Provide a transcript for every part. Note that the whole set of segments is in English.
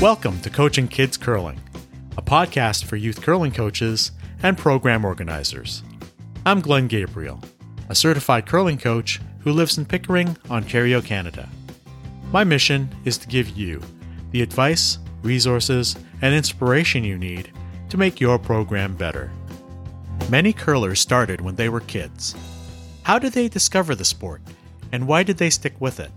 Welcome to Coaching Kids Curling, a podcast for youth curling coaches and program organizers. I'm Glenn Gabriel, a certified curling coach who lives in Pickering, Ontario, Canada. My mission is to give you the advice, resources, and inspiration you need to make your program better. Many curlers started when they were kids. How did they discover the sport, and why did they stick with it?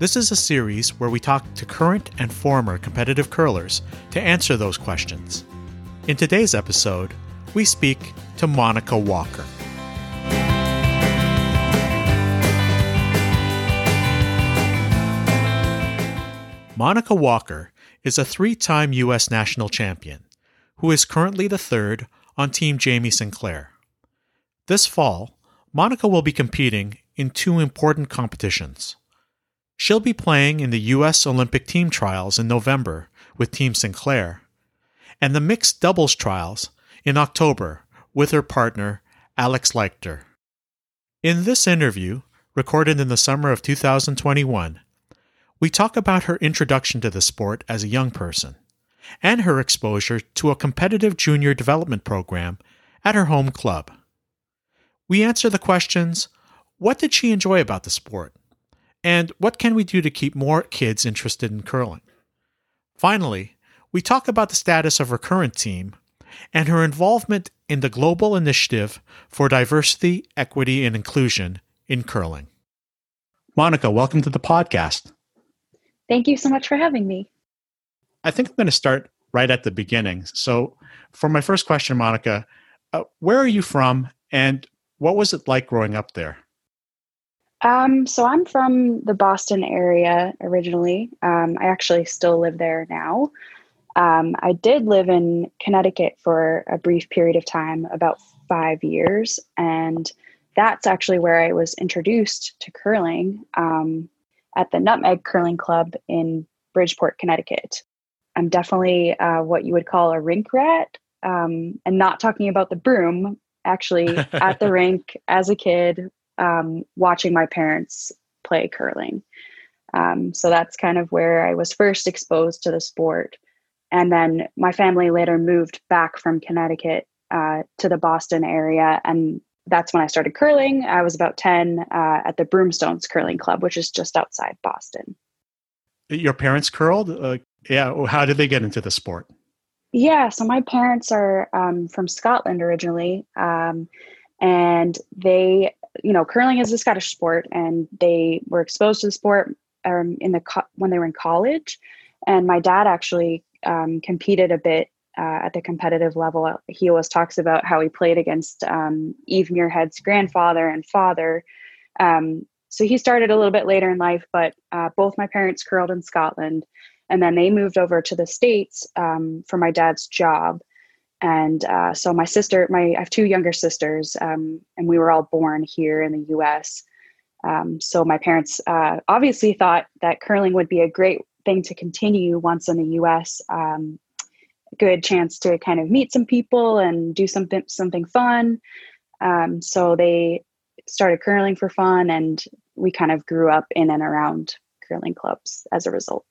This is a series where we talk to current and former competitive curlers to answer those questions. In today's episode, we speak to Monica Walker. Monica Walker is a three time U.S. national champion who is currently the third on Team Jamie Sinclair. This fall, Monica will be competing in two important competitions. She'll be playing in the U.S. Olympic team trials in November with Team Sinclair, and the mixed doubles trials in October with her partner, Alex Leichter. In this interview, recorded in the summer of 2021, we talk about her introduction to the sport as a young person and her exposure to a competitive junior development program at her home club. We answer the questions what did she enjoy about the sport? And what can we do to keep more kids interested in curling? Finally, we talk about the status of her current team and her involvement in the global initiative for diversity, equity, and inclusion in curling. Monica, welcome to the podcast. Thank you so much for having me. I think I'm going to start right at the beginning. So, for my first question, Monica, uh, where are you from and what was it like growing up there? Um, so I'm from the Boston area originally. Um, I actually still live there now. Um, I did live in Connecticut for a brief period of time, about five years, and that's actually where I was introduced to curling um, at the Nutmeg Curling Club in Bridgeport, Connecticut. I'm definitely uh, what you would call a rink rat, um, and not talking about the broom. Actually, at the rink as a kid, um, watching my parents play curling. Um, so that's kind of where I was first exposed to the sport. And then my family later moved back from Connecticut uh, to the Boston area. And that's when I started curling. I was about 10 uh, at the Broomstones Curling Club, which is just outside Boston. Your parents curled? Uh, yeah. How did they get into the sport? Yeah. So my parents are um, from Scotland originally. Um, and they you know, curling is a Scottish sport, and they were exposed to the sport um, in the co- when they were in college. And my dad actually um, competed a bit uh, at the competitive level. He always talks about how he played against um, Eve Muirhead's grandfather and father. Um, so he started a little bit later in life, but uh, both my parents curled in Scotland, and then they moved over to the states um, for my dad's job and uh, so my sister my i have two younger sisters um, and we were all born here in the us um, so my parents uh, obviously thought that curling would be a great thing to continue once in the us um, good chance to kind of meet some people and do something something fun. Um, so they started curling for fun and we kind of grew up in and around curling clubs as a result.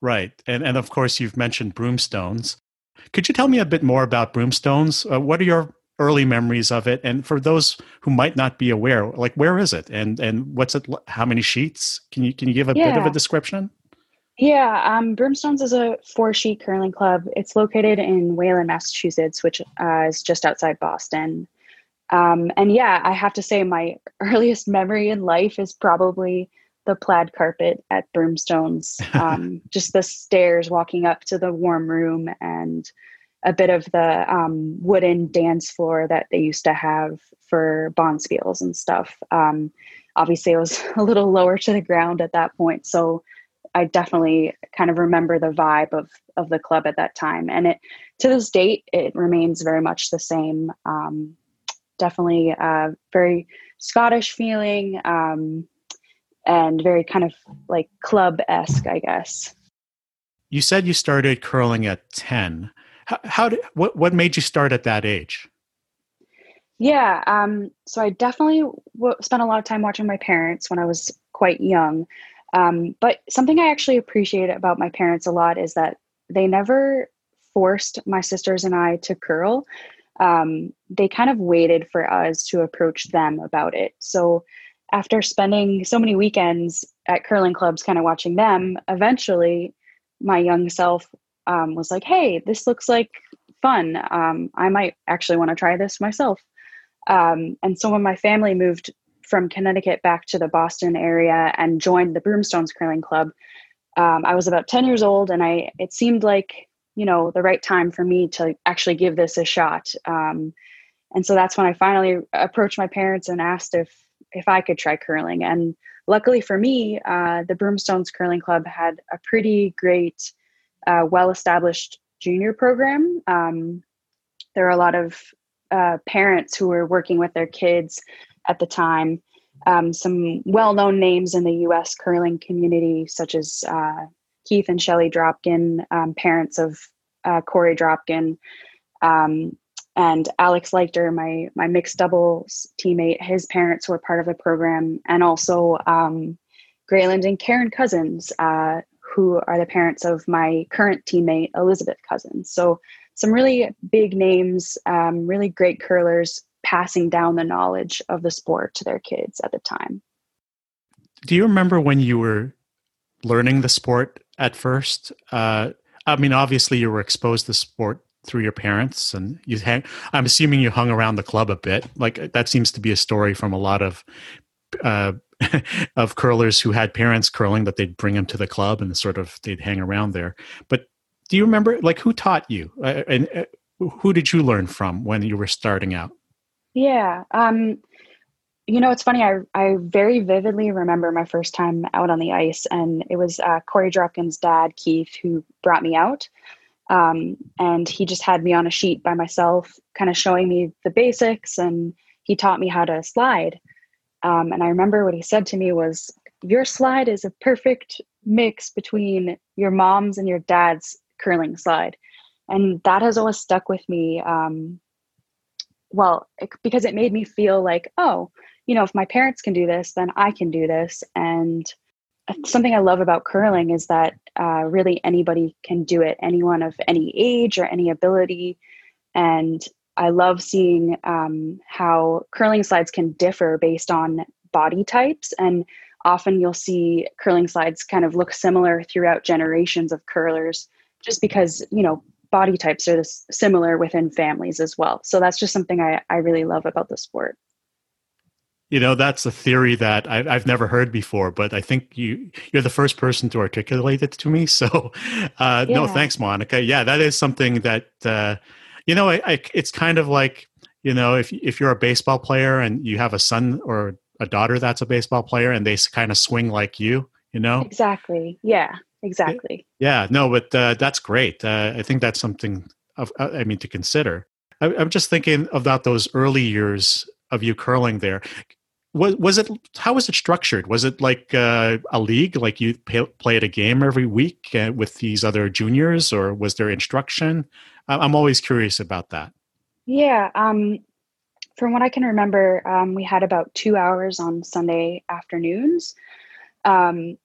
Right. And and of course you've mentioned broomstones could you tell me a bit more about Broomstones? Uh, what are your early memories of it? And for those who might not be aware, like where is it, and and what's it? How many sheets? Can you can you give a yeah. bit of a description? Yeah, um, Broomstones is a four sheet curling club. It's located in Wayland, Massachusetts, which uh, is just outside Boston. Um, and yeah, I have to say, my earliest memory in life is probably the plaid carpet at Broomstones, um, just the stairs walking up to the warm room, and a bit of the um, wooden dance floor that they used to have for bonspiels and stuff. Um, obviously, it was a little lower to the ground at that point, so I definitely kind of remember the vibe of of the club at that time, and it to this date it remains very much the same. Um, definitely uh, very Scottish feeling. Um, and very kind of like club esque, I guess. You said you started curling at 10. How, how, did, what, what made you start at that age? Yeah, um, so I definitely w- spent a lot of time watching my parents when I was quite young. Um, but something I actually appreciate about my parents a lot is that they never forced my sisters and I to curl. Um, they kind of waited for us to approach them about it. So after spending so many weekends at curling clubs, kind of watching them, eventually my young self um, was like, hey, this looks like fun. Um, I might actually want to try this myself. Um, and so when my family moved from Connecticut back to the Boston area and joined the Broomstones Curling Club, um, I was about 10 years old and I it seemed like, you know, the right time for me to actually give this a shot. Um, and so that's when I finally approached my parents and asked if if I could try curling. And luckily for me, uh, the Broomstones Curling Club had a pretty great, uh, well established junior program. Um, there are a lot of uh, parents who were working with their kids at the time. Um, some well known names in the US curling community, such as uh, Keith and Shelly Dropkin, um, parents of uh, Korey Dropkin. Um, and Alex Leichter, my my mixed doubles teammate, his parents were part of the program, and also um, Graylin and Karen Cousins, uh, who are the parents of my current teammate Elizabeth Cousins. So some really big names, um, really great curlers, passing down the knowledge of the sport to their kids at the time. Do you remember when you were learning the sport at first? Uh, I mean, obviously, you were exposed to sport through your parents and you hang i'm assuming you hung around the club a bit. Like that seems to be a story from a lot of uh, of curlers who had parents curling that they'd bring them to the club and sort of they'd hang around there. But do you remember like who taught you? Uh, and uh, who did you learn from when you were starting out? Yeah um you know it's funny i i very vividly remember my first time out on the ice and it was uh, korey dropkin's dad keith who brought me out um, and he just had me on a sheet by myself, kind of showing me the basics, and he taught me how to slide. Um, and I remember what he said to me was, "Your slide is a perfect mix between your mom's and your dad's curling slide," and that has always stuck with me. Um, well, it, because it made me feel like, oh, you know, if my parents can do this, then I can do this, and something I love about curling is that uh, really anybody can do it, anyone of any age or any ability. And I love seeing um, how curling slides can differ based on body types. And often you'll see curling slides kind of look similar throughout generations of curlers, just because, you know, body types are similar within families as well. So that's just something I, I really love about the sport you know that's a theory that I, have never heard before but i think you you're the first person to articulate it to me. So uh, yeah. no thanks monica. Yeah that is something that uh, you know I, I, it's kind of like you know if if you're a baseball player and you have a son or a daughter that's a baseball player and they kind of swing like you you know? Exactly. Yeah. exactly. Yeah no but uh, that's great. Uh, i think that's something of, uh, i mean to consider. I, i'm just thinking about those early years of you curling there. Was was it how was it structured? Was it like uh, a league like you pay, played a game every week uh, with these other juniors or was there instruction? I'm always curious about that. Yeah um, from what i can remember um, we had about two hours on sunday afternoons. Um,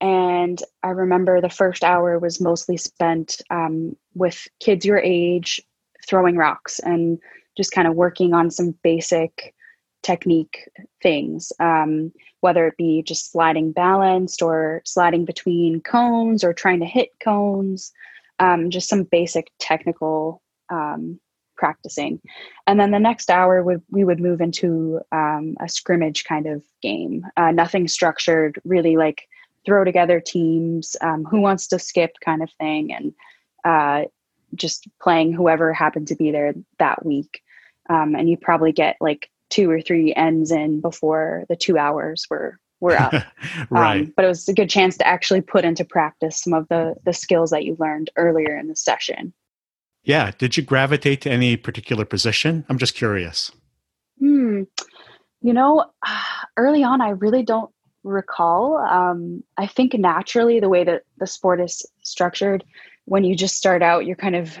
and i remember the first hour was mostly spent um, with kids your age throwing rocks and just kind of working on some basic technique things, um, whether it be just sliding balanced or sliding between cones or trying to hit cones, um, just some basic technical um, practicing. And then the next hour would we would move into um, a scrimmage kind of game, uh, nothing structured, really like throw together teams, um, who wants to skip kind of thing, and uh, just playing whoever happened to be there that week. Um, and you probably get like two or three ends in before the two hours were were up. right. Um, but it was a good chance to actually put into practice some of the the skills that you learned earlier in the session. Yeah. Did you gravitate to any particular position? I'm just curious. Hmm. You know, early on, I really don't recall. Um, I think naturally, the way that the sport is structured, when you just start out, you're kind of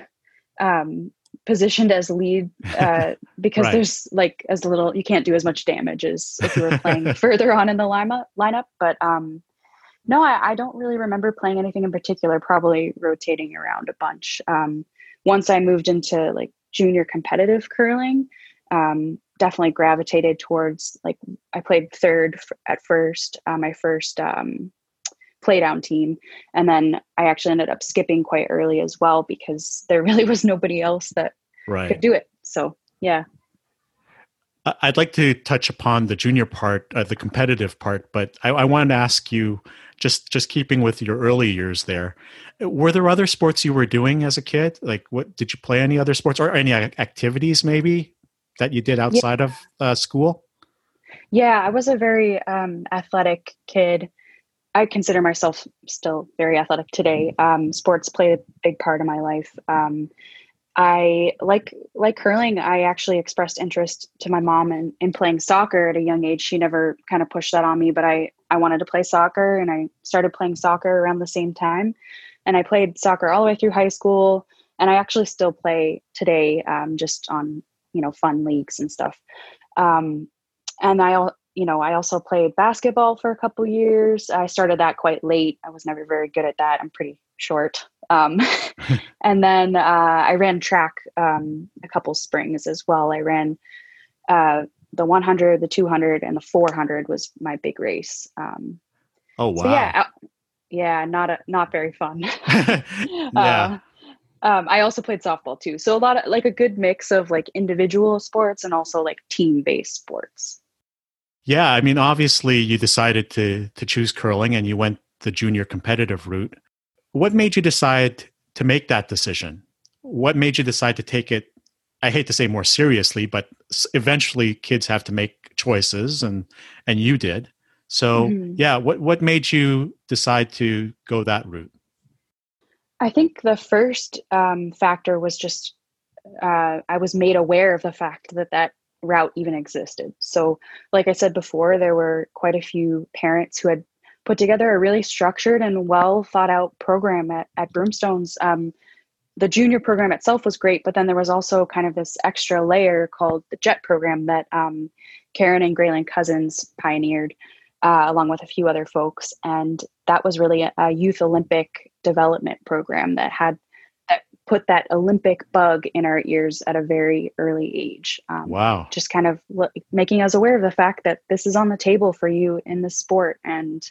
um, positioned as lead uh, because right. there's like as little you can't do as much damage as if you were playing further on in the lineup lineup but um no, I, I, don't really remember playing anything in particular. Probably rotating around a bunch. Um, once I moved into like junior competitive curling, um, definitely gravitated towards like I played third f- at first, uh, my first um, play down team, and then I actually ended up skipping quite early as well because there really was nobody else that right. could do it. So yeah. I'd like to touch upon the junior part, uh, the competitive part, but I, I wanted to ask you, just just keeping with your early years there, were there other sports you were doing as a kid? Like, what did you play any other sports or any activities maybe that you did outside yeah. of uh, school? Yeah, I was a very um, athletic kid. I consider myself still very athletic today. Um, sports played a big part of my life. Um, I like like curling. I actually expressed interest to my mom in, in playing soccer at a young age. She never kind of pushed that on me, but I I wanted to play soccer, and I started playing soccer around the same time. And I played soccer all the way through high school, and I actually still play today, um, just on you know fun leagues and stuff. Um, and I you know I also played basketball for a couple years. I started that quite late. I was never very good at that. I'm pretty short. Um, and then uh, I ran track um, a couple springs as well. I ran uh, the 100, the 200, and the 400 was my big race. Um, oh wow! So yeah, yeah, not a, not very fun. yeah. Uh, um, I also played softball too, so a lot of like a good mix of like individual sports and also like team based sports. Yeah, I mean, obviously, you decided to to choose curling, and you went the junior competitive route. What made you decide to make that decision? What made you decide to take it? I hate to say more seriously, but eventually kids have to make choices, and and you did. So mm-hmm. yeah, what what made you decide to go that route? I think the first um, factor was just uh, I was made aware of the fact that that route even existed. So, like I said before, there were quite a few parents who had put together a really structured and well thought out program at, at Broomstones. Um, the junior program itself was great, but then there was also kind of this extra layer called the JET program that um, Karen and Graylin Cousins pioneered, uh, along with a few other folks. And that was really a, a youth Olympic development program that had that put that Olympic bug in our ears at a very early age. Um, wow! Just kind of making us aware of the fact that this is on the table for you in the sport and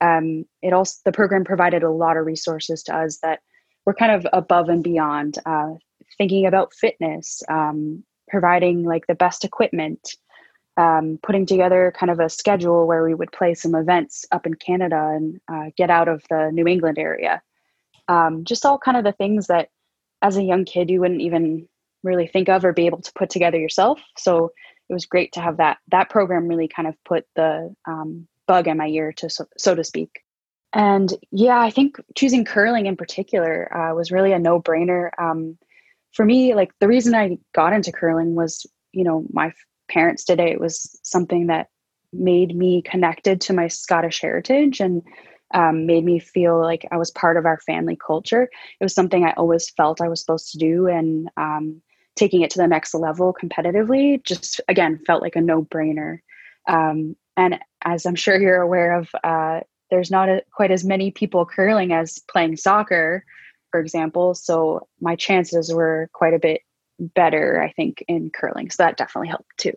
um, it also the program provided a lot of resources to us that were kind of above and beyond uh, thinking about fitness um, providing like the best equipment um, putting together kind of a schedule where we would play some events up in canada and uh, get out of the new england area um, just all kind of the things that as a young kid you wouldn't even really think of or be able to put together yourself. So it was great to have that that program really kind of put the um, bug in my ear to so, so to speak. And yeah i think choosing curling in particular uh, was really a no-brainer. Um, for me like the reason i got into curling was you know my parents did it. It was something that made me connected to my scottish heritage and um, made me feel like i was part of our family culture it was something i always felt i was supposed to do and um, taking it to the next level competitively just again felt like a no-brainer um, and as I'm sure you're aware of, uh, there's not a, quite as many people curling as playing soccer, for example. So my chances were quite a bit better, I think, in curling. So that definitely helped too.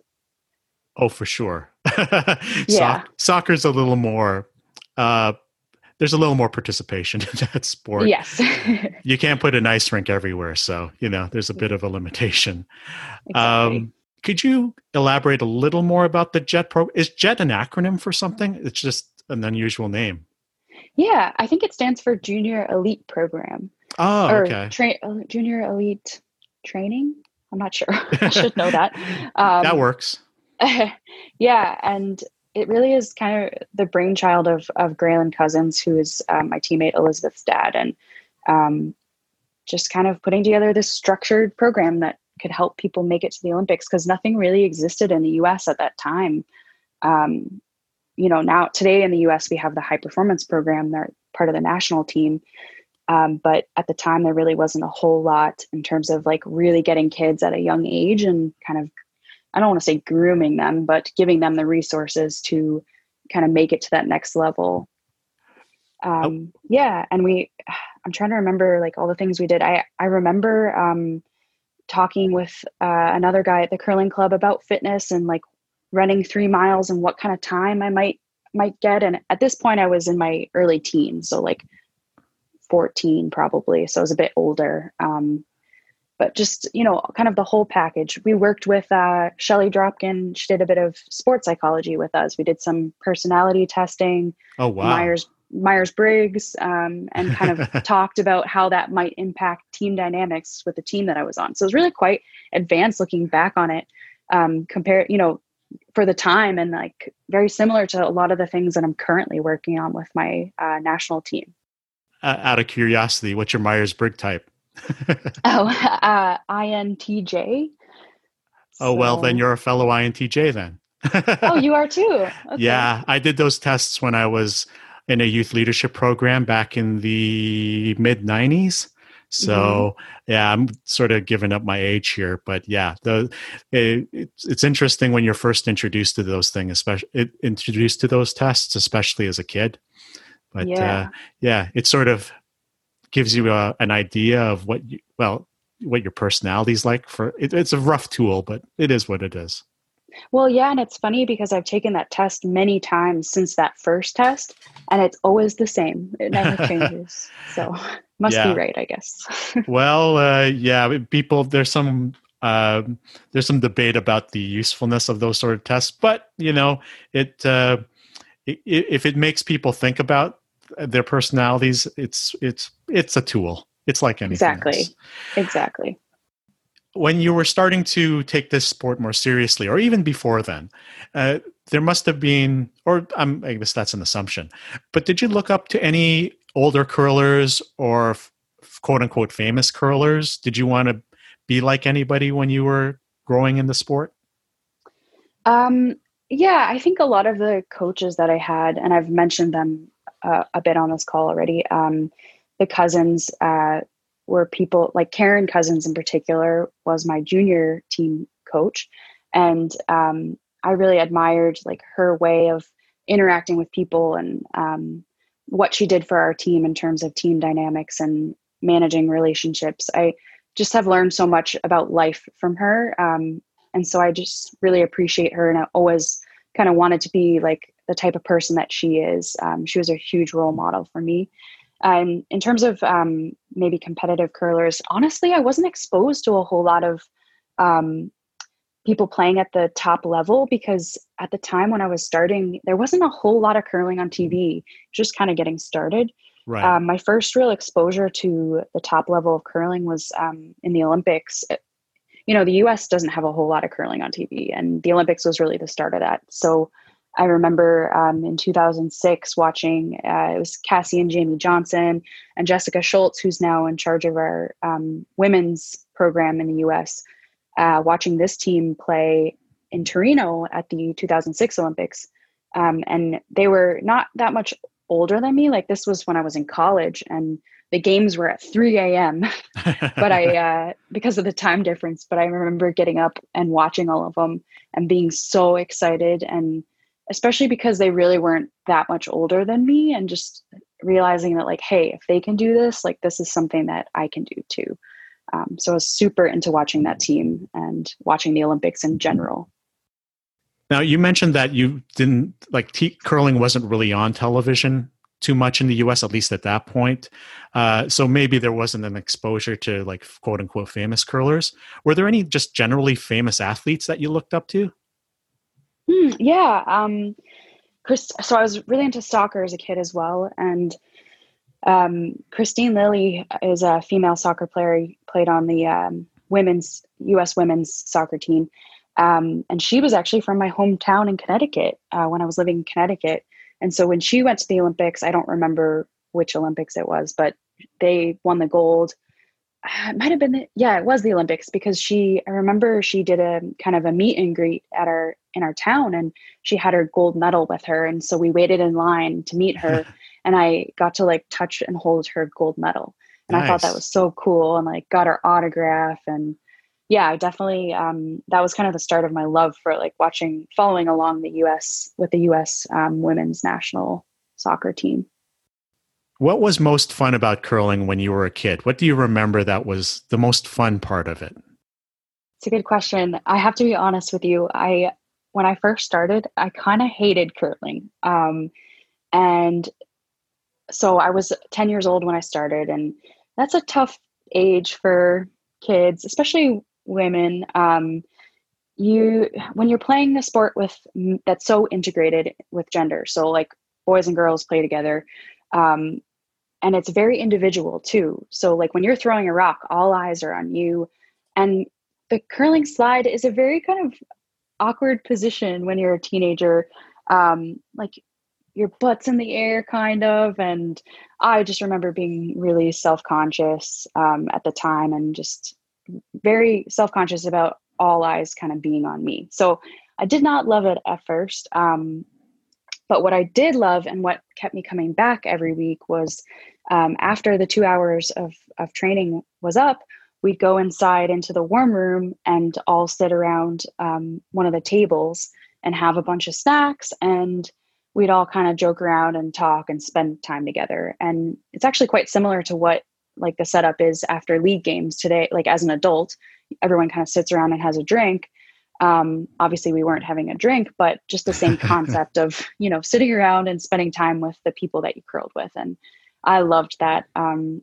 Oh, for sure. yeah. So- soccer's a little more. Uh, there's a little more participation in that sport. Yes. you can't put an ice rink everywhere, so you know there's a bit of a limitation. Exactly. Um, could you elaborate a little more about the JET program? Is JET an acronym for something? It's just an unusual name. Yeah, I think it stands for Junior Elite Program. Oh, or okay. Tra- uh, junior Elite Training. I'm not sure. I should know that. Um, that works. yeah, and it really is kind of the brainchild of of Graylin Cousins, who is um, my teammate Elizabeth's dad, and um, just kind of putting together this structured program that could help people make it to the Olympics because nothing really existed in the US at that time. Um, you know, now today in the US, we have the high performance program, they're part of the national team. Um, but at the time, there really wasn't a whole lot in terms of like really getting kids at a young age and kind of, I don't want to say grooming them, but giving them the resources to kind of make it to that next level. um, oh. yeah, and we, I'm trying to remember like all the things we did. I I remember um, talking with uh, another guy at the curling club about fitness and like running three miles and what kind of time I might might get. And at this point, I was in my early teens, so like 14 probably. So I was a bit older. Um, but just you know, kind of the whole package. We worked with uh, Shelly Dropkin. She did a bit of sports psychology with us. We did some personality testing. Oh wow! Myers Myers Briggs, um, and kind of talked about how that might impact team dynamics with the team that I was on. So it was really quite advanced looking back on it. Um, compare, you know, for the time and like very similar to a lot of the things that I'm currently working on with my uh, national team. Uh, out of curiosity, what's your Myers Briggs type? oh, uh, INTJ. Oh, so... well, then you're a fellow INTJ then. oh, you are too. Okay. Yeah, I did those tests when I was in a youth leadership program back in the mid 90s. So mm-hmm. yeah, I'm sort of giving up my age here, but yeah, the it, it's, it's interesting when you're first introduced to those things, especially it, introduced to those tests, especially as a kid. But yeah, uh, yeah it sort of gives you a, an idea of what you well what your personality's like. For it, it's a rough tool, but it is what it is. Well, yeah, and it's funny because I've taken that test many times since that first test, and it's always the same. It never changes. so must yeah. be right, I guess. well, uh, yeah, people. There's some uh, there's some debate about the usefulness of those sort of tests, but you know, it, uh, it if it makes people think about their personalities, it's it's it's a tool. It's like anything. Exactly. Else. Exactly when you were starting to take this sport more seriously, or even before then, uh, there must have been, or um, I guess that's an assumption, but did you look up to any older curlers or f- quote unquote famous curlers? Did you want to be like anybody when you were growing in the sport? Um, yeah, I think a lot of the coaches that I had, and I've mentioned them uh, a bit on this call already, um, the cousins, uh, were people like Karen Cousins in particular was my junior team coach, and um, I really admired like her way of interacting with people and um, what she did for our team in terms of team dynamics and managing relationships. I just have learned so much about life from her, um, and so I just really appreciate her, and I always kind of wanted to be like the type of person that she is. Um, she was a huge role model for me. Um, in terms of um, maybe competitive curlers, honestly, I wasn't exposed to a whole lot of um, people playing at the top level because at the time when I was starting, there wasn't a whole lot of curling on TV, just kind of getting started. Right. Um, my first real exposure to the top level of curling was um, in the Olympics. You know, the US doesn't have a whole lot of curling on TV, and the Olympics was really the start of that. So I remember um, in 2006 watching uh, it was Cassie and Jamie Johnson and Jessica Schultz, who's now in charge of our um, women's program in the U.S. Uh, watching this team play in Torino at the 2006 Olympics, um, and they were not that much older than me. Like this was when I was in college, and the games were at 3 a.m. but I, uh, because of the time difference, but I remember getting up and watching all of them and being so excited and especially because they really weren't that much older than me and just realizing that like hey if they can do this like this is something that i can do too. Um, so i was super into watching that team and watching the olympics in general. Now you mentioned that you didn't like curling wasn't really on television too much in the us at least at that point. Uh, so maybe there wasn't an exposure to like quote unquote famous curlers. Were there any just generally famous athletes that you looked up to Hmm, yeah. Um, Chris, so I was really into soccer as a kid as well. And um, Kristine Lilly is a female soccer player, played on the um, women's U.S. women's soccer team. Um, and she was actually from my hometown in Connecticut uh, when I was living in Connecticut. And so when she went to the Olympics, I don't remember which Olympics it was, but they won the gold it might have been the, yeah it was the olympics because she i remember she did a kind of a meet and greet at our in our town and she had her gold medal with her. And so we waited in line to meet her and i got to like touch and hold her gold medal. And nice. i thought that was so cool and like got her autograph and yeah definitely um, that was kind of the start of my love for like watching following along the us with the us um, women's national soccer team What was most fun about curling when you were a kid? What do you remember that was the most fun part of it? It's a good question. I have to be honest with you. I when I first started, I kind of hated curling. Um, and so I was 10 years old when I started, and that's a tough age for kids, especially women. Um, you when you're playing a sport with that's so integrated with gender, so like boys and girls play together, um, and it's very individual too. So like when you're throwing a rock, all eyes are on you, and the curling slide is a very kind of awkward position when you're a teenager. Um, like your butt's in the air kind of and i just remember being really self-conscious um, at the time and just very self-conscious about all eyes kind of being on me so i did not love it at first um, but what i did love and what kept me coming back every week was um, after the two hours of, of training was up we'd go inside into the warm room and all sit around um, one of the tables and have a bunch of snacks and we'd all kind of joke around and talk and spend time together. And it's actually quite similar to what like the setup is after league games today. Like as an adult, everyone kind of sits around and has a drink. Um, obviously, we weren't having a drink, but just the same concept of you know sitting around and spending time with the people that you curled with. And I loved that. Um,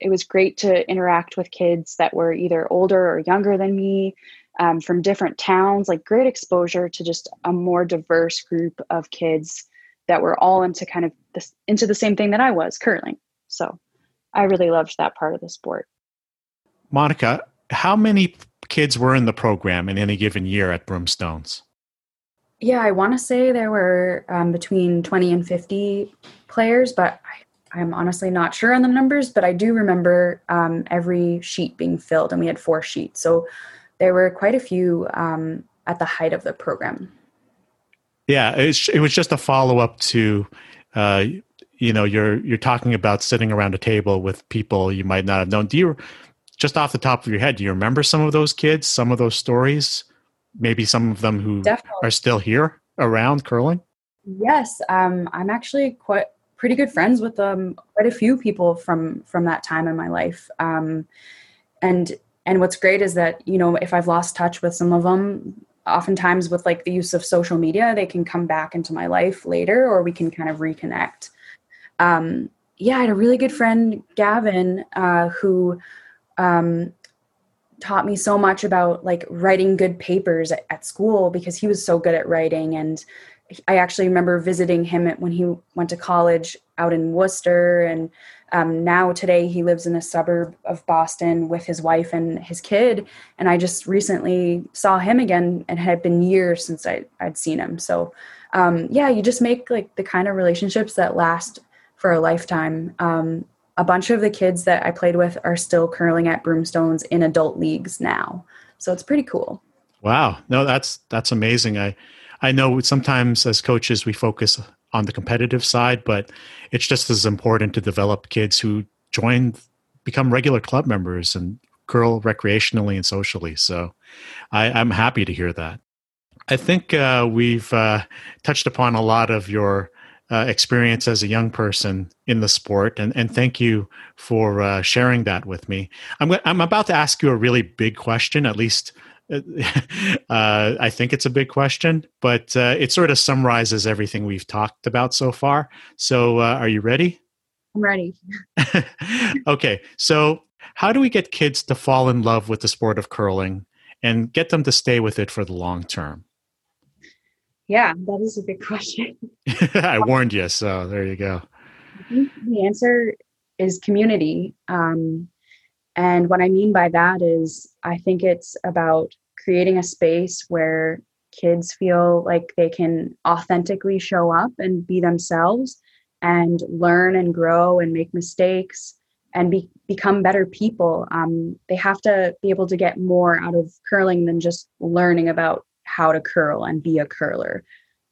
it was great to interact with kids that were either older or younger than me um, from different towns like great exposure to just a more diverse group of kids that were all into kind of this into the same thing that I was curling. So I really loved that part of the sport. Monica, how many kids were in the program in any given year at Broomstones? Yeah, I want to say there were um, between 20 and 50 players, but I, am honestly not sure on the numbers. But I do remember um, every sheet being filled, and we had four sheets. So there were quite a few um, at the height of the program. Yeah, it was just a follow up to, uh, you know, you're you're talking about sitting around a table with people you might not have known. Do you, just off the top of your head, do you remember some of those kids, some of those stories? Maybe some of them who Definitely. are still here around curling. Yes, um, I'm actually quite pretty good friends with um, quite a few people from from that time in my life. Um, and and what's great is that you know if I've lost touch with some of them, oftentimes with like the use of social media they can come back into my life later or we can kind of reconnect um, yeah i had a really good friend gavin uh, who um, taught me so much about like writing good papers at, at, school because he was so good at writing. And i actually remember visiting him when he went to college out in worcester. And um, now today he lives in a suburb of boston with his wife and his kid. And i just recently saw him again and had been years since I, i'd seen him. So um, yeah you just make like the kind of relationships that last for a lifetime. Um, a bunch of the kids that i played with are still curling at broomstones in adult leagues now so it's pretty cool wow no that's that's amazing i i know sometimes as coaches we focus on the competitive side, but it's just as important to develop kids who join, become regular club members and curl recreationally and socially. So I, I'm happy to hear that. I think uh, we've uh, touched upon a lot of your uh, experience as a young person in the sport, and, and thank you for uh, sharing that with me. I'm, I'm about to ask you a really big question, at least uh, I think it's a big question, but uh, it sort of summarizes everything we've talked about so far. So, uh, are you ready? I'm ready. okay. So, how do we get kids to fall in love with the sport of curling and get them to stay with it for the long term? Yeah, that is a big question. I warned you, so there you go. the answer is community. Um, and what I mean by that is, I think it's about creating a space where kids feel like they can authentically show up and be themselves and learn and grow and make mistakes and be, become better people. Um, they have to be able to get more out of curling than just learning about how to curl and be a curler.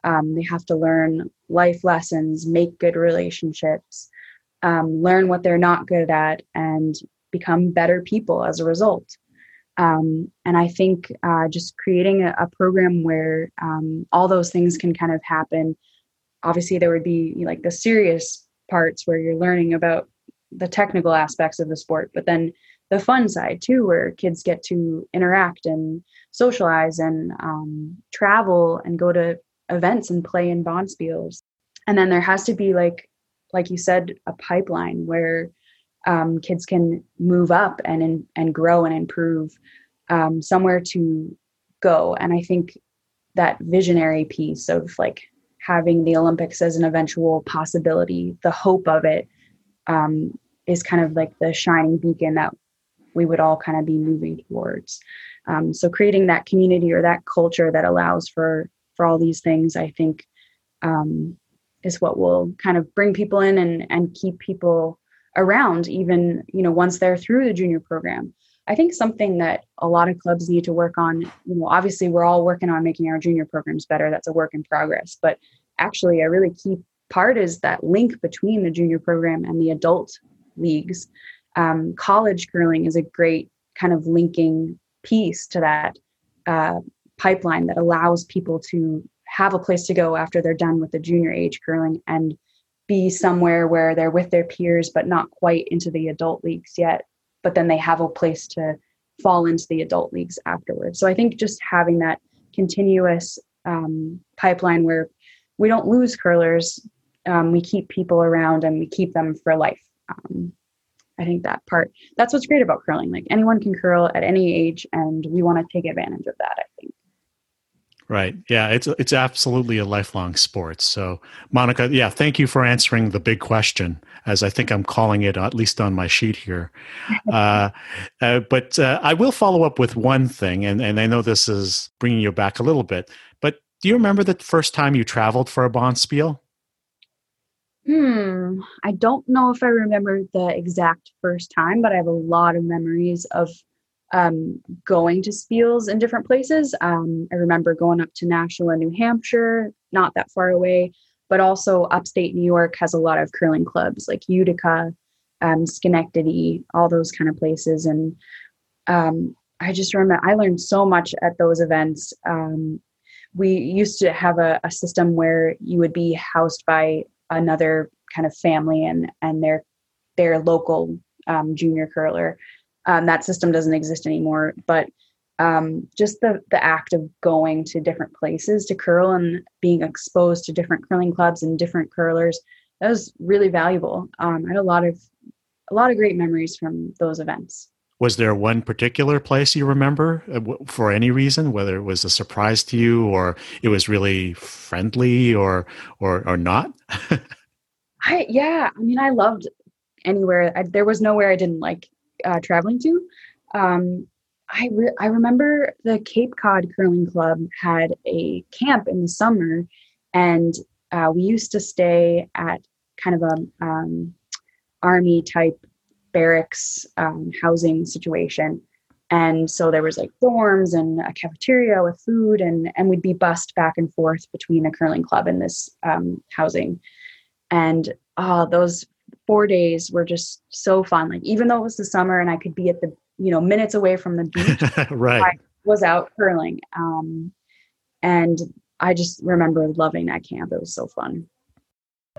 Um, they have to learn life lessons, make good relationships, um, learn what they're not good at, and become better people as a result. Um, and I think uh, just creating a, a program where um, all those things can kind of happen. Obviously, there would be like the serious parts where you're learning about the technical aspects of the sport, but then the fun side too, where kids get to interact and socialize and um, travel and go to events and play in bonspiels. And then there has to be like, like you said, a pipeline where um, kids can move up and and grow and improve um, somewhere to go. And I think that visionary piece of like having the Olympics as an eventual possibility, the hope of it, um, is kind of like the shining beacon that we would all kind of be moving towards. Um, so creating that community or that culture that allows for for all these things, I think, um, is what will kind of bring people in and and keep people around, even you know once they're through the junior program. I think something that a lot of clubs need to work on, you know, obviously we're all working on making our junior programs better. That's a work in progress. But actually, a really key part is that link between the junior program and the adult leagues. Um, college curling is a great kind of linking piece to that uh, pipeline that allows people to have a place to go after they're done with the junior age curling and be somewhere where they're with their peers but not quite into the adult leagues yet but then they have a place to fall into the adult leagues afterwards. So I think just having that continuous um, pipeline where we don't lose curlers, um, we keep people around and we keep them for life. Um, I think that part, that's what's great about curling. Like anyone can curl at any age, and we want to take advantage of that, I think. Right. Yeah, it's it's absolutely a lifelong sport. So, Monica, yeah, thank you for answering the big question, as I think I'm calling it, at least on my sheet here. Uh, uh, but uh, I will follow up with one thing, and, and I know this is bringing you back a little bit. But do you remember the first time you traveled for a Bonspiel? Hmm. I don't know if I remember the exact first time, but I have a lot of memories of um, going to spiels in different places. Um, I remember going up to Nashua, New Hampshire, not that far away, but also upstate New York has a lot of curling clubs like Utica, um, Schenectady, all those kind of places. And um, I just remember I learned so much at those events. Um, we used to have a, a system where you would be housed by another kind of family and and their their local um, junior curler um, that system doesn't exist anymore. But um, just the the act of going to different places to curl and being exposed to different curling clubs and different curlers that was really valuable. Um, I had a lot of a lot of great memories from those events. Was there one particular place you remember uh, for any reason, whether it was a surprise to you or it was really friendly or or or not? I yeah, I mean, I loved anywhere. I, there was nowhere I didn't like uh, traveling to. Um, I re- I remember the Cape Cod Curling Club had a camp in the summer, and uh, we used to stay at kind of a um, army type barracks um, housing situation. And so there was like dorms and a cafeteria with food, and and we'd be bussed back and forth between the curling club and this um, housing. And oh, those four days were just so fun. Like even though it was the summer and I could be at the you know minutes away from the beach, right? I was out curling, um, and I just remember loving that camp. It was so fun.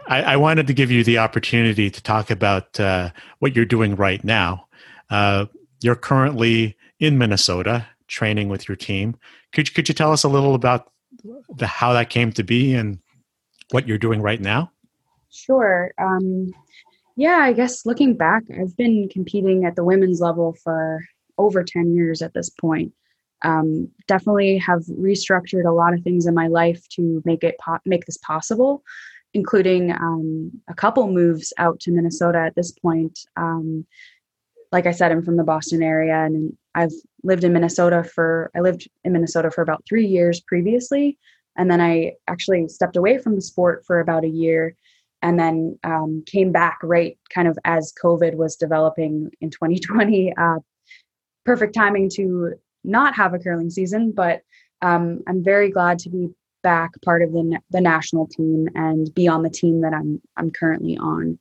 I, I wanted to give you the opportunity to talk about uh, what you're doing right now. Uh, you're currently in Minnesota training with your team. Could could you tell us a little about the, how that came to be and what you're doing right now? Sure. Um, yeah, I guess looking back, I've been competing at the women's level for over 10 years at this point. Um, definitely have restructured a lot of things in my life to make it po- make this possible, including um, a couple moves out to Minnesota at this point. Um, like I said, I'm from the Boston area, and I've lived in Minnesota for I lived in Minnesota for about three years previously, and then I actually stepped away from the sport for about a year and then um, came back right kind of as COVID was developing in 2020. Uh, perfect timing to not have a curling season, but um, I'm very glad to be back part of the the national team and be on the team that I'm I'm currently on.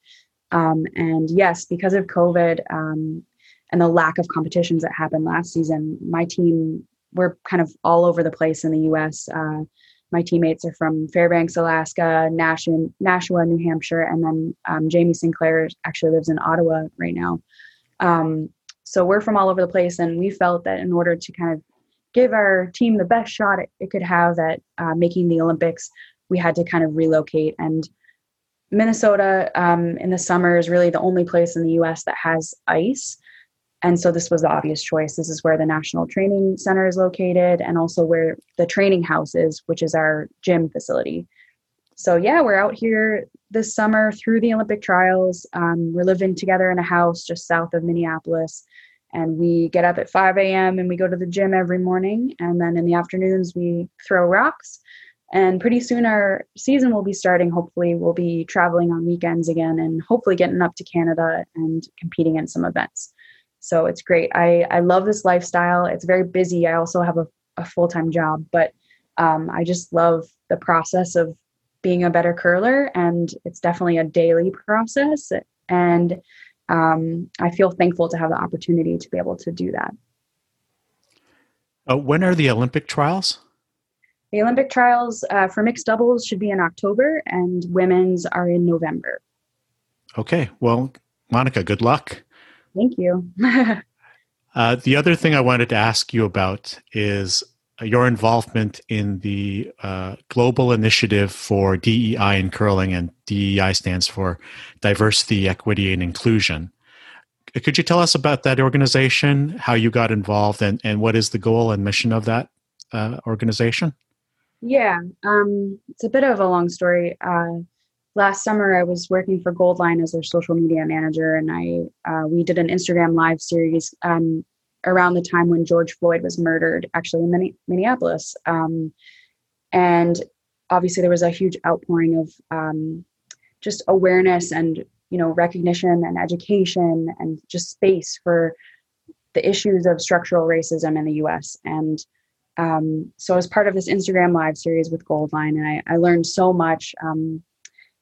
Um, and yes, because of COVID um, and the lack of competitions that happened last season, my team we're kind of all over the place in the U.S. Uh, my teammates are from Fairbanks, Alaska, Nashua, Nashua New Hampshire, and then um, Jamie Sinclair actually lives in Ottawa right now. Um, so we're from all over the place, and we felt that in order to kind of give our team the best shot it, it could have at uh, making the Olympics, we had to kind of relocate. And Minnesota um, in the summer is really the only place in the U.S. that has ice. And so this was the obvious choice. This is where the National Training Center is located and also where the training house is, which is our gym facility. So, yeah, we're out here this summer through the Olympic trials. Um, we're living together in a house just south of Minneapolis. And we get up at 5 a.m. and we go to the gym every morning. And then in the afternoons, we throw rocks. And pretty soon our season will be starting. Hopefully, we'll be traveling on weekends again and hopefully getting up to Canada and competing in some events. So it's great. I, I love this lifestyle. It's very busy. I also have a, a full time job, but um, I just love the process of being a better curler. And it's definitely a daily process. And um, I feel thankful to have the opportunity to be able to do that. Uh, when are the Olympic trials? The Olympic trials uh, for mixed doubles should be in October, and women's are in November. Okay. Well, Monica, good luck. Thank you. uh, the other thing I wanted to ask you about is your involvement in the uh, global initiative for DEI in curling, and DEI stands for Diversity, Equity, and Inclusion. Could you tell us about that organization, how you got involved, and, and what is the goal and mission of that uh, organization? Yeah, um, it's a bit of a long story. Uh, last summer I was working for Goldline as their social media manager, and I uh, we did an Instagram live series um, around the time when George Floyd was murdered, actually in Minneapolis, um, and obviously there was a huge outpouring of um, just awareness and you know recognition and education and just space for the issues of structural racism in the U.S. and um, so I was part of this Instagram live series with Goldline, and I, I learned so much. Um,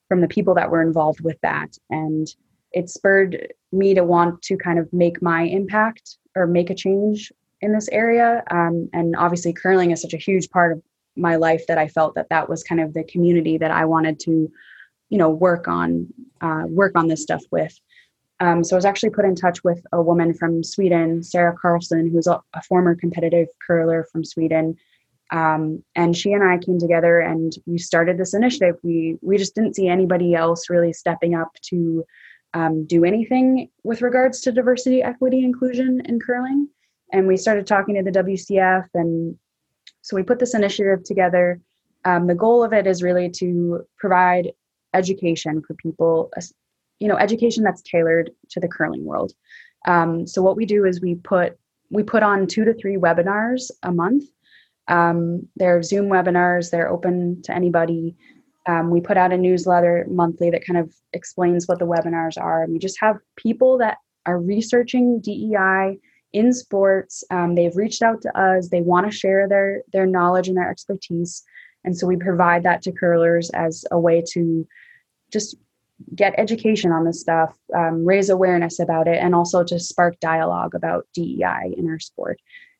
from the people that were involved with that. And it spurred me to want to kind of make my impact or make a change in this area. Um, and obviously, curling is such a huge part of my life that I felt that that was kind of the community that I wanted to, you know, work on, uh, work on this stuff with. Um, so I was actually put in touch with a woman from Sweden, Sarah Carlson, who's a, a former competitive curler from Sweden, um, and she and I came together and we started this initiative. We we just didn't see anybody else really stepping up to um, do anything with regards to diversity, equity, inclusion in curling. And we started talking to the WCF, and so we put this initiative together. Um, the goal of it is really to provide education for people, you know, education that's tailored to the curling world. Um, so what we do is we put we put on two to three webinars a month um, they're Zoom webinars, they're open to anybody. Um, we put out a newsletter monthly that kind of explains what the webinars are. And we just have people that are researching DEI in sports. Um, they've reached out to us. They want to share their their knowledge and their expertise, and so we provide that to curlers as a way to just get education on this stuff, um, raise awareness about it, and also to spark dialogue about DEI in our sport.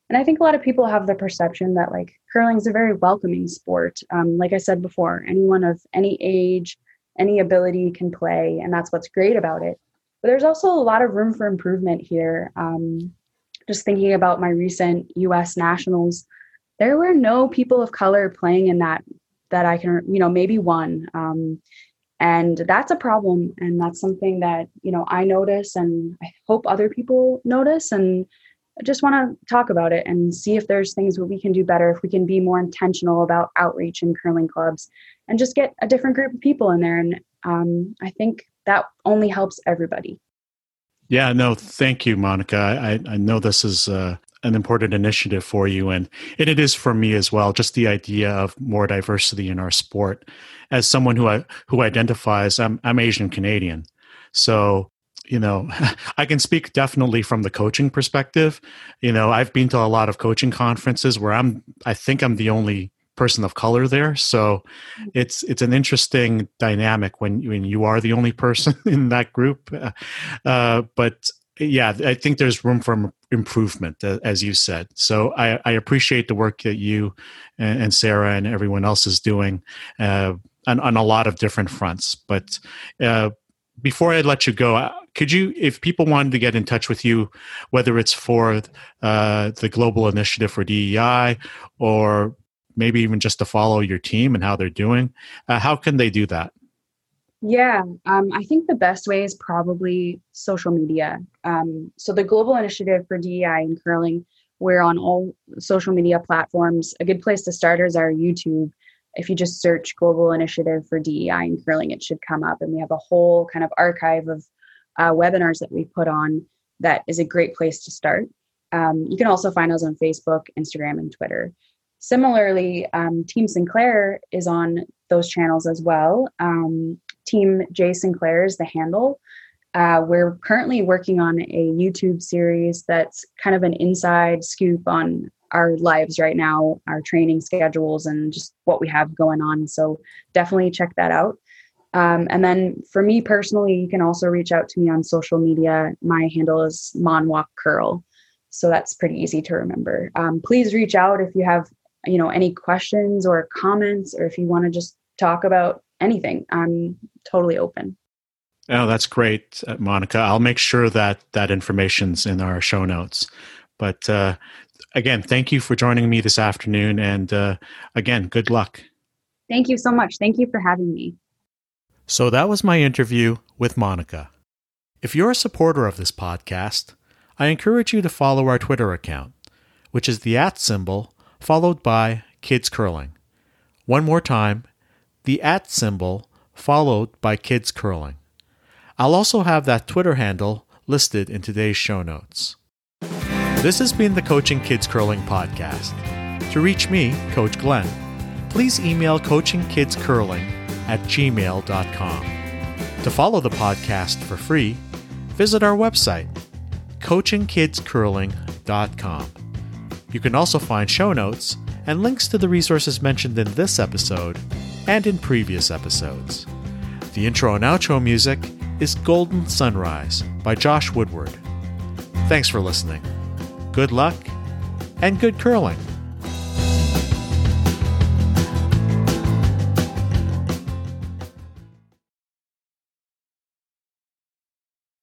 And I think a lot of people have the perception that like curling is a very welcoming sport. Um, like I said before, anyone of any age, any ability can play, and that's what's great about it. But there's also a lot of room for improvement here. Um, just thinking about my recent U.S. nationals, there were no people of color playing in that that I can, you know, maybe one. Um, and that's a problem, and that's something that you know I notice, and I hope other people notice, and Just want to talk about it and see if there's things that we can do better, if we can be more intentional about outreach in curling clubs and just get a different group of people in there. And um, I think that only helps everybody. Yeah, no, thank you, Monica. I, I know this is uh, an important initiative for you, and, and it is for me as well. Just the idea of more diversity in our sport. As someone who I, who identifies, I'm I'm Asian Canadian, so you know, I can speak definitely from the coaching perspective. You know, I've been to a lot of coaching conferences where I'm, I think I'm the only person of color there. So it's it's an interesting dynamic when when you are the only person in that group. Uh, but yeah, I think there's room for improvement, uh, as you said. So I, I, appreciate the work that you and, Sarah and everyone else is doing uh, on, on, a lot of different fronts. But uh, before I let you go, uh, could you, if people wanted to get in touch with you, whether it's for uh, the Global Initiative for DEI or maybe even just to follow your team and how they're doing, uh, how can they do that? Yeah, um, I think the best way is probably social media. Um, so, the Global Initiative for DEI and Curling, we're on all social media platforms. A good place to start is our YouTube. If you just search Global Initiative for DEI and Curling, it should come up. And we have a whole kind of archive of uh, webinars that we put on that is a great place to start. Um, you can also find us on Facebook, Instagram, and Twitter. Similarly, um, Team Sinclair is on those channels as well. Um, Team J Sinclair is the handle. Uh, we're currently working on a YouTube series that's kind of an inside scoop on our lives right now, our training schedules, and just what we have going on. So definitely check that out. Um, and then for me personally, you can also reach out to me on social media. My handle is Monwalk Curl. So that's pretty easy to remember. Um, please reach out if you have, you know, any questions or comments, or if you want to just talk about anything. I'm totally open. Oh, that's great, uh, Monica. I'll make sure that that information's in our show notes. But uh, again, thank you for joining me this afternoon. And uh, again, good luck. Thank you so much. Thank you for having me. So that was my interview with Monica. If you're a supporter of this podcast, I encourage you to follow our Twitter account, which is the at symbol followed by Kids Curling. One more time, the at symbol followed by Kids Curling. I'll also have that Twitter handle listed in today's show notes. This has been the Coaching Kids Curling podcast. To reach me, Coach Glenn, please email coachingkidscurling at gmail.com. To follow the podcast for free, visit our website, coachingkidscurling.com. You can also find show notes and links to the resources mentioned in this episode and in previous episodes. The intro and outro music is Golden Sunrise by Josh Woodward. Thanks for listening. Good luck and good curling.